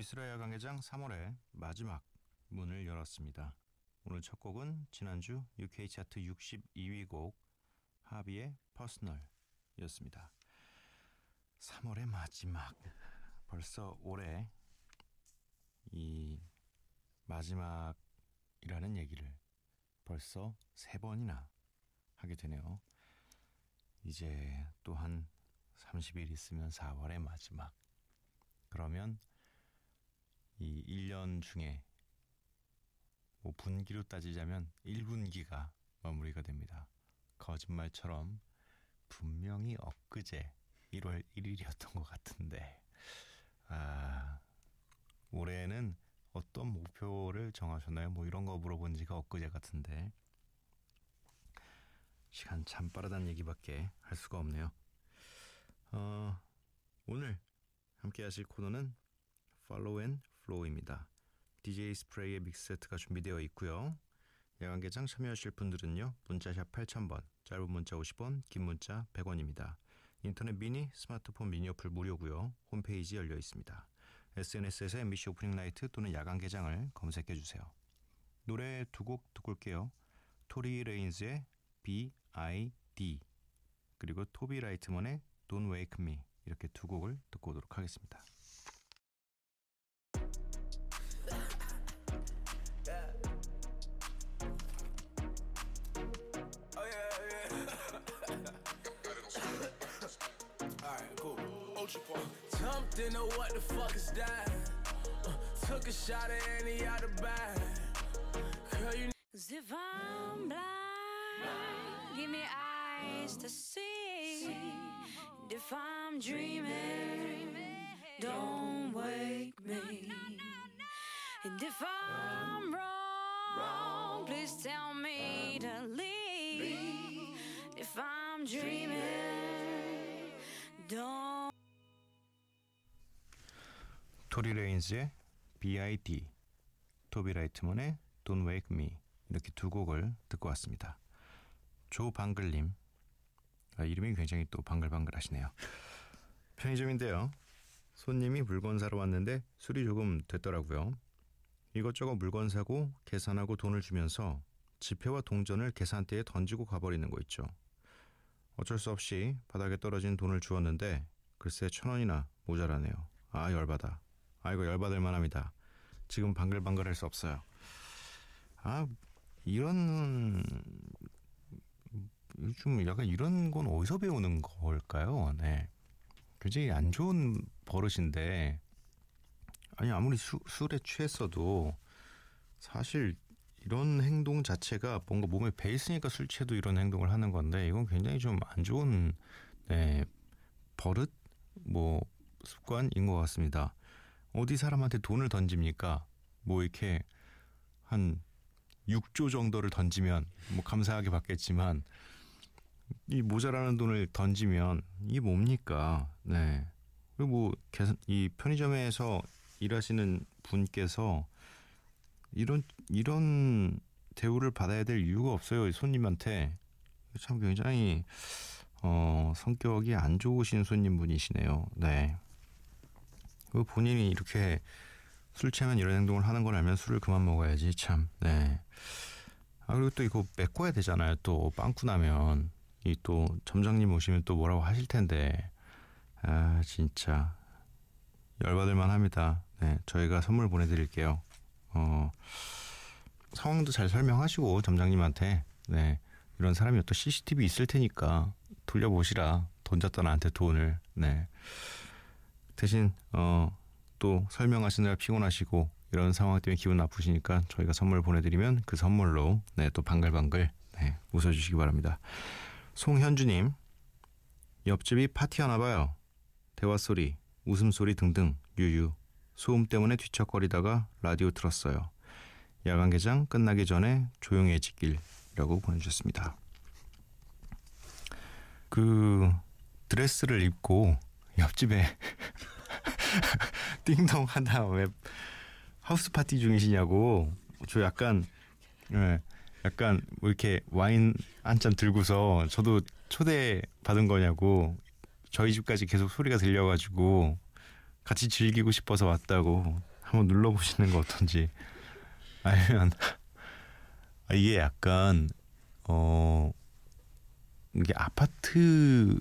미스라 야간 개장 3월의 마지막 문을 열었습니다. 오늘 첫 곡은 지난주 UK 차트 62위 곡 하비의 퍼스널이었습니다. 3월의 마지막 벌써 올해 이 마지막이라는 얘기를 벌써 세 번이나 하게 되네요. 이제 또 한 30일 있으면 4월의 마지막. 그러면 이 1년 중에 뭐 분기로 따지자면 1분기가 마무리가 됩니다. 거짓말처럼 분명히 엊그제 1월 1일이었던 것 같은데 아 올해는 어떤 목표를 정하셨나요? 뭐 이런 거 물어본 지가 엊그제 같은데 시간 참 빠르다는 얘기밖에 할 수가 없네요. 어, 오늘 함께 하실 코너는 Follow and Flow입니다. DJ 스프레이의 믹스세트가 준비되어 있고요. 야간 개장 참여하실 분들은요. 문자샵 8000번, 짧은 문자 50원, 긴 문자 100원입니다. 인터넷 미니, 스마트폰 미니 어플 무료고요. 홈페이지 열려 있습니다. SNS에서 MBC 오프닝 나이트 또는 야간 개장을 검색해 주세요. 노래 두 곡 듣고 올게요. 토리 레인즈의 B.I.D. 그리고 토비 라이트먼의 Don't Wake Me 이렇게 두 곡을 듣고 오도록 하겠습니다. Park. What the fuck is that? Uh, took a shot any out the bag. Girl, you Cause if I'm blind, give me eyes to see. And if I'm dreaming, don't wake me. And if I'm wrong, please tell me to leave. If I'm dreaming, don't. 토리 레인즈의 B.I.D. 토비 라이트먼의 Don't Wake Me 이렇게 두 곡을 듣고 왔습니다. 조방글님 아, 이름이 굉장히 또 방글방글하시네요. 편의점인데요. 손님이 물건 사러 왔는데 술이 조금 됐더라고요. 이것저것 물건 사고 계산하고 돈을 주면서 지폐와 동전을 계산대에 던지고 가버리는 거 있죠. 어쩔 수 없이 바닥에 떨어진 돈을 주었는데 글쎄 천 원이나 모자라네요. 아 열받아. 아 이거 열받을 만합니다. 지금 방글방글할 수 없어요. 아 이런 요즘 약간 이런 건 어디서 배우는 걸까요? 네. 굉장히 안 좋은 버릇인데 아니 아무리 수, 술에 취했어도 사실 이런 행동 자체가 뭔가 몸에 배 있으니까 술 취해도 이런 행동을 하는 건데 이건 굉장히 좀 안 좋은 네, 버릇 뭐 습관인 것 같습니다. 어디 사람한테 돈을 던집니까? 뭐 이렇게 한 6조 정도를 던지면 뭐 감사하게 받겠지만 이 모자라는 돈을 던지면 이게 뭡니까? 네. 그리고 뭐 계산 이 편의점에서 일하시는 분께서 이런 이런 대우를 받아야 될 이유가 없어요. 손님한테 참 굉장히 어 성격이 안 좋으신 손님분이시네요. 네. 그 본인이 이렇게 술 취하면 이런 행동을 하는 걸 알면 술을 그만 먹어야지 참. 네. 아 그리고 또 이거 메꿔야 되잖아요. 또 빵꾸 나면 이 또 점장님 오시면 또 뭐라고 하실 텐데 아 진짜 열받을 만 합니다. 네, 저희가 선물 보내드릴게요. 어 상황도 잘 설명하시고 점장님한테 네 이런 사람이 또 CCTV 있을 테니까 돌려보시라 던졌다 나한테 돈을 네 대신 어 또 설명하시느라 피곤하시고 이런 상황 때문에 기분 나쁘시니까 저희가 선물 보내드리면 그 선물로 네 또 방글방글 네 웃어주시기 바랍니다. 송현주님 옆집이 파티 하나 봐요. 대화 소리, 웃음 소리 등등 유유 소음 때문에 뒤척거리다가 라디오 들었어요. 야간 개장 끝나기 전에 조용해지길이라고 보내주셨습니다. 그 드레스를 입고 옆집에 띵동 한 다음에 하우스 파티 중이시냐고. 저 약간 예, 약간 뭐 이렇게 와인 한 잔 들고서 저도 초대 받은 거냐고 저희 집까지 계속 소리가 들려가지고 같이 즐기고 싶어서 왔다고 한번 눌러보시는 거 어떤지 아니면 이게 약간 어 이게 아파트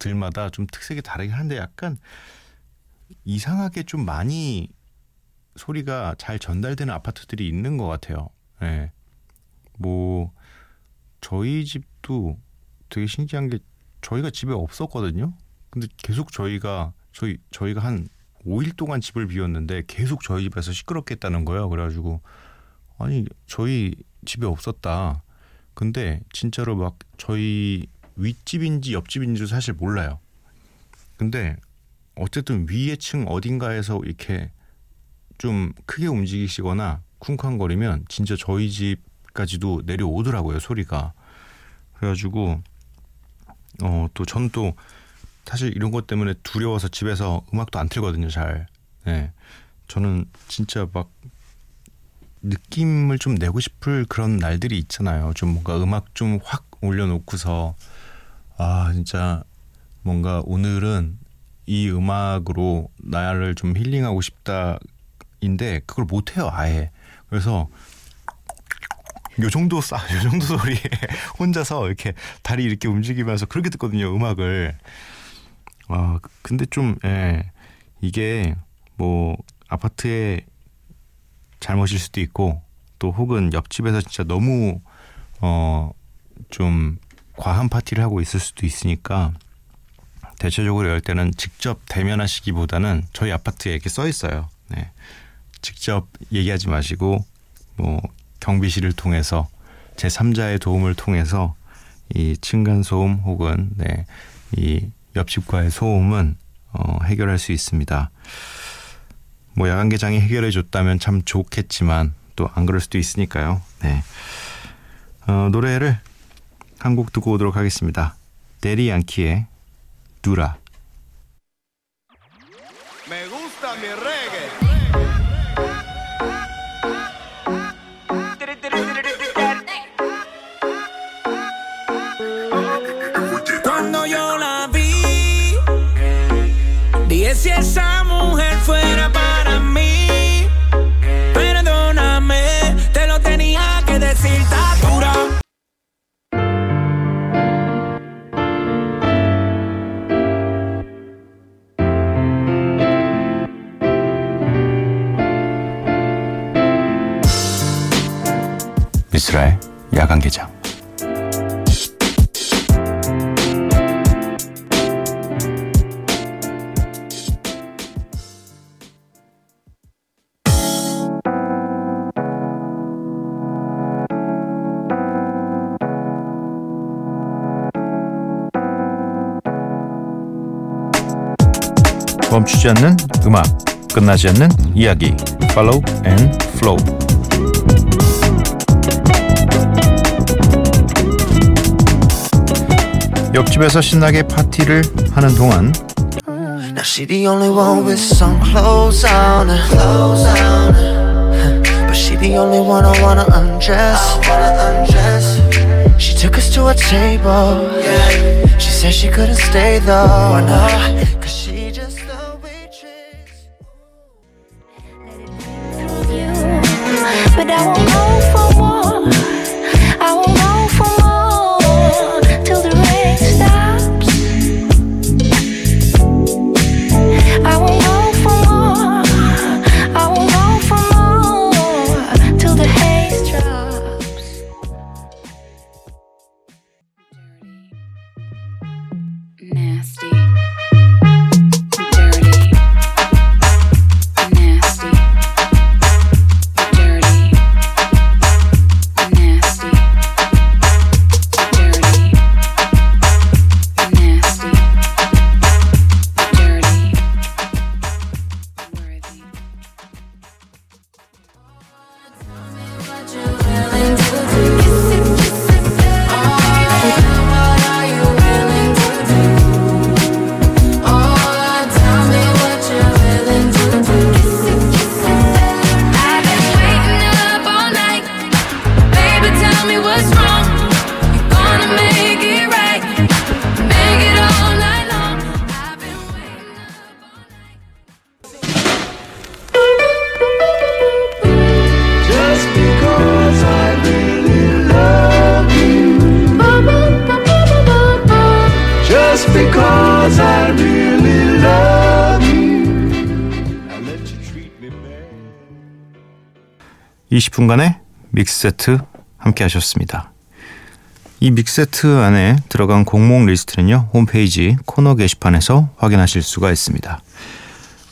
들마다 좀 특색이 다르긴 한데 약간 이상하게 좀 많이 소리가 잘 전달되는 아파트들이 있는 것 같아요. 예. 네. 뭐 저희 집도 되게 신기한 게 저희가 집에 없었거든요. 근데 계속 저희가 저희 저희가 한 5일 동안 집을 비웠는데 계속 저희 집에서 시끄럽게 했다는 거예요. 그래가지고 아니 저희 집에 없었다. 근데 진짜로 막 저희 윗집인지 옆집인지 사실 몰라요. 근데 어쨌든 위의 층 어딘가에서 이렇게 좀 크게 움직이시거나 쿵쾅거리면 진짜 저희 집까지도 내려오더라고요 소리가. 그래가지고 어또전또 사실 이런 것 때문에 두려워서 집에서 음악도 안 틀거든요 잘. 네. 저는 진짜 막 느낌을 좀 내고 싶을 그런 날들이 있잖아요. 좀 뭔가 음악 좀 확 올려놓고서 아 진짜 뭔가 오늘은 이 음악으로 나를 좀 힐링하고 싶다인데 그걸 못 해요 아예. 그래서 요 정도 싸, 요 정도 소리에 혼자서 이렇게 다리 이렇게 움직이면서 그렇게 듣거든요 음악을. 아 근데 좀 예, 이게 뭐 아파트에 잘못일 수도 있고 또 혹은 옆집에서 진짜 너무 어좀 과한 파티를 하고 있을 수도 있으니까 대체적으로 이럴 때는 직접 대면하시기보다는 저희 아파트에 이렇게 써 있어요. 네. 직접 얘기하지 마시고 뭐 경비실을 통해서 제 3자의 도움을 통해서 이 층간 소음 혹은 네, 이 옆집과의 소음은 어, 해결할 수 있습니다. 뭐 야간 개장이 해결해 줬다면 참 좋겠지만 또 안 그럴 수도 있으니까요. 네. 어, 노래를 한 곡 듣고 오도록 하겠습니다. 데리 양키의 두라. Me gusta mi reggae. Cuando yo la vi, dije si esa mujer fuera para 미스라의 야간 개장. 멈추지 않는 음악, 끝나지 않는 이야기. Follow and Flow. 옆집에서 신나게 파티를 하는 동안 Now she the only one with some clothes on. Clothes on. But she the only one I wanna undress. I wanna undress. She took us to a table. Yeah. She said she couldn't stay though. Why not? Cause she just the waitress. But I won't go 20분간의 믹스세트 함께 하셨습니다. 이 믹스세트 안에 들어간 곡목 리스트는요. 홈페이지 코너 게시판에서 확인하실 수가 있습니다.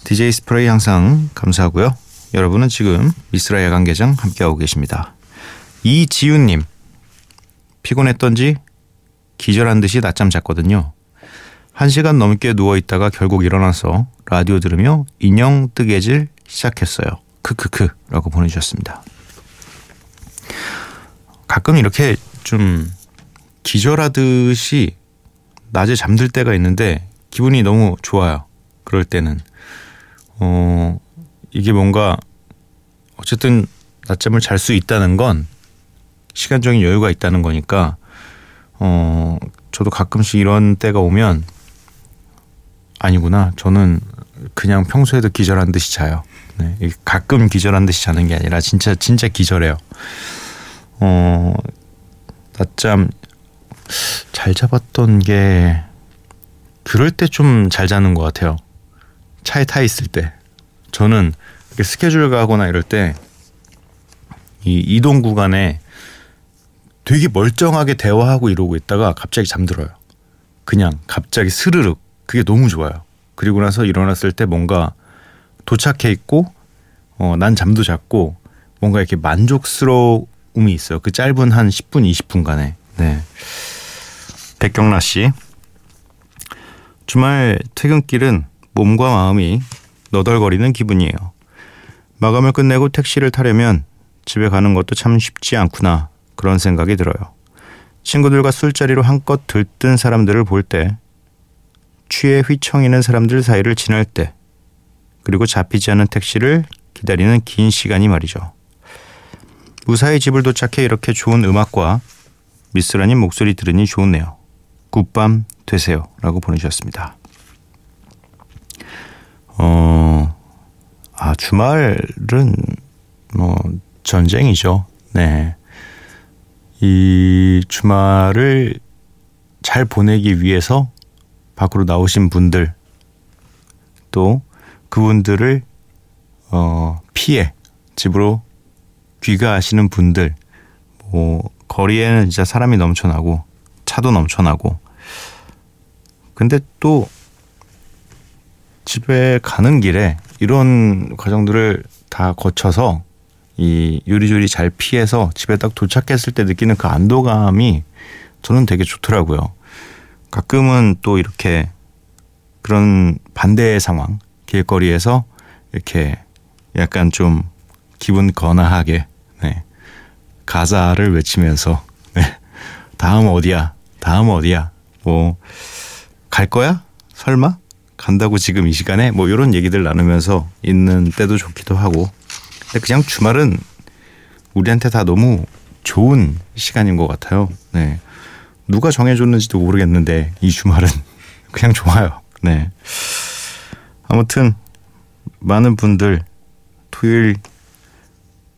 DJ 스프레이 항상 감사하고요. 여러분은 지금 미쓰라 야간 개장 함께하고 계십니다. 이지윤님 피곤했던지 기절한 듯이 낮잠 잤거든요. 한 시간 넘게 누워 있다가 결국 일어나서 라디오 들으며 인형 뜨개질 시작했어요. 크크크라고 보내주셨습니다. 가끔 이렇게 좀 기절하듯이 낮에 잠들 때가 있는데 기분이 너무 좋아요. 그럴 때는 어 이게 뭔가 어쨌든 낮잠을 잘 수 있다는 건 시간적인 여유가 있다는 거니까 어 저도 가끔씩 이런 때가 오면 아니구나 저는 그냥 평소에도 기절한 듯이 자요. 네, 가끔 기절한 듯이 자는 게 아니라 진짜 진짜 기절해요. 어 낮잠 잘 잡았던 게 그럴 때 좀 잘 자는 것 같아요. 차에 타 있을 때 저는 스케줄 가거나 이럴 때 이 이동 구간에 되게 멀쩡하게 대화하고 이러고 있다가 갑자기 잠들어요. 그냥 갑자기 스르륵 그게 너무 좋아요. 그리고 나서 일어났을 때 뭔가 도착해 있고 어, 난 잠도 잤고 뭔가 이렇게 만족스러움이 있어요. 그 짧은 한 10분 20분간에. 네. 백경라 씨. 주말 퇴근길은 몸과 마음이 너덜거리는 기분이에요. 마감을 끝내고 택시를 타려면 집에 가는 것도 참 쉽지 않구나 그런 생각이 들어요. 친구들과 술자리로 한껏 들뜬 사람들을 볼 때, 취해 휘청이는 사람들 사이를 지날 때, 그리고 잡히지 않은 택시를 기다리는 긴 시간이 말이죠. 무사히 집을 도착해 이렇게 좋은 음악과 미스라님 목소리 들으니 좋네요. 굿밤 되세요. 라고 보내주셨습니다. 어, 아, 주말은 뭐 전쟁이죠. 네. 이 주말을 잘 보내기 위해서 밖으로 나오신 분들 또 그분들을 어, 피해 집으로 귀가하시는 분들 뭐 거리에는 진짜 사람이 넘쳐나고 차도 넘쳐나고 근데 또 집에 가는 길에 이런 과정들을 다 거쳐서 이 요리조리 잘 피해서 집에 딱 도착했을 때 느끼는 그 안도감이 저는 되게 좋더라고요. 가끔은 또 이렇게 그런 반대의 상황 길거리에서 이렇게 약간 좀 기분 건아하게 네. 가사를 외치면서 네. 다음 어디야 다음 어디야 뭐 갈 거야 설마 간다고 지금 이 시간에 뭐 이런 얘기들 나누면서 있는 때도 좋기도 하고 근데 그냥 주말은 우리한테 다 너무 좋은 시간인 것 같아요. 네. 누가 정해줬는지도 모르겠는데 이 주말은 그냥 좋아요. 네. 아무튼 많은 분들 토요일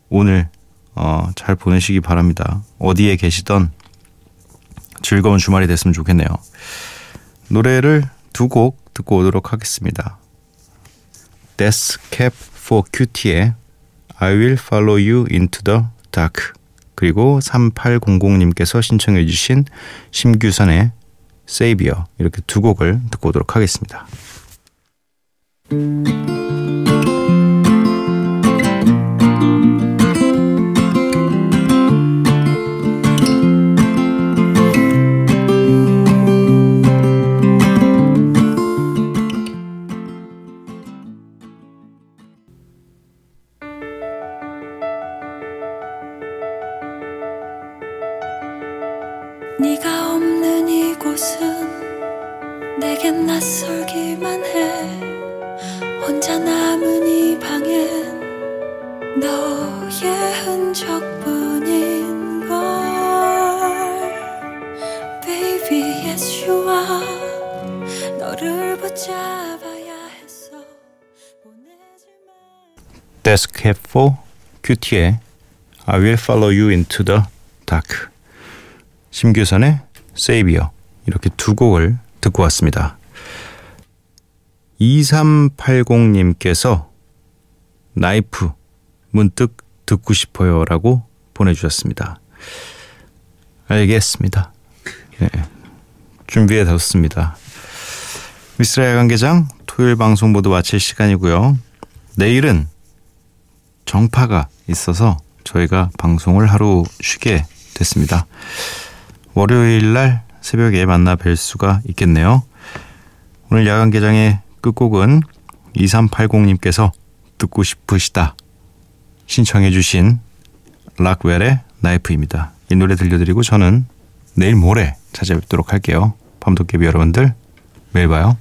오늘 어, 잘 보내시기 바랍니다. 어디에 계시던 즐거운 주말이 됐으면 좋겠네요. 노래를 두 곡 듣고 오도록 하겠습니다. Death Cap for Cutie의 I Will Follow You Into the Dark 그리고 3800님께서 신청해 주신 심규선의 Savior 이렇게 두 곡을 듣고 오도록 하겠습니다. 네 for Cutie의 I Will Follow You Into the Dark 심규선의 Savior 이렇게 두 곡을 듣고 왔습니다. 2380님께서 나이프 문득 듣고 싶어요 라고 보내주셨습니다. 알겠습니다. 네, 준비해 뒀습니다. 미스라 야간개장 토요일 방송 모두 마칠 시간이고요. 내일은 정파가 있어서 저희가 방송을 하루 쉬게 됐습니다. 월요일 날 새벽에 만나 뵐 수가 있겠네요. 오늘 야간 개장의 끝곡은 2380님께서 듣고 싶으시다 신청해 주신 락웰의 나이프입니다. 이 노래 들려드리고 저는 내일 모레 찾아뵙도록 할게요. 밤도깨비 여러분들 매일 봐요.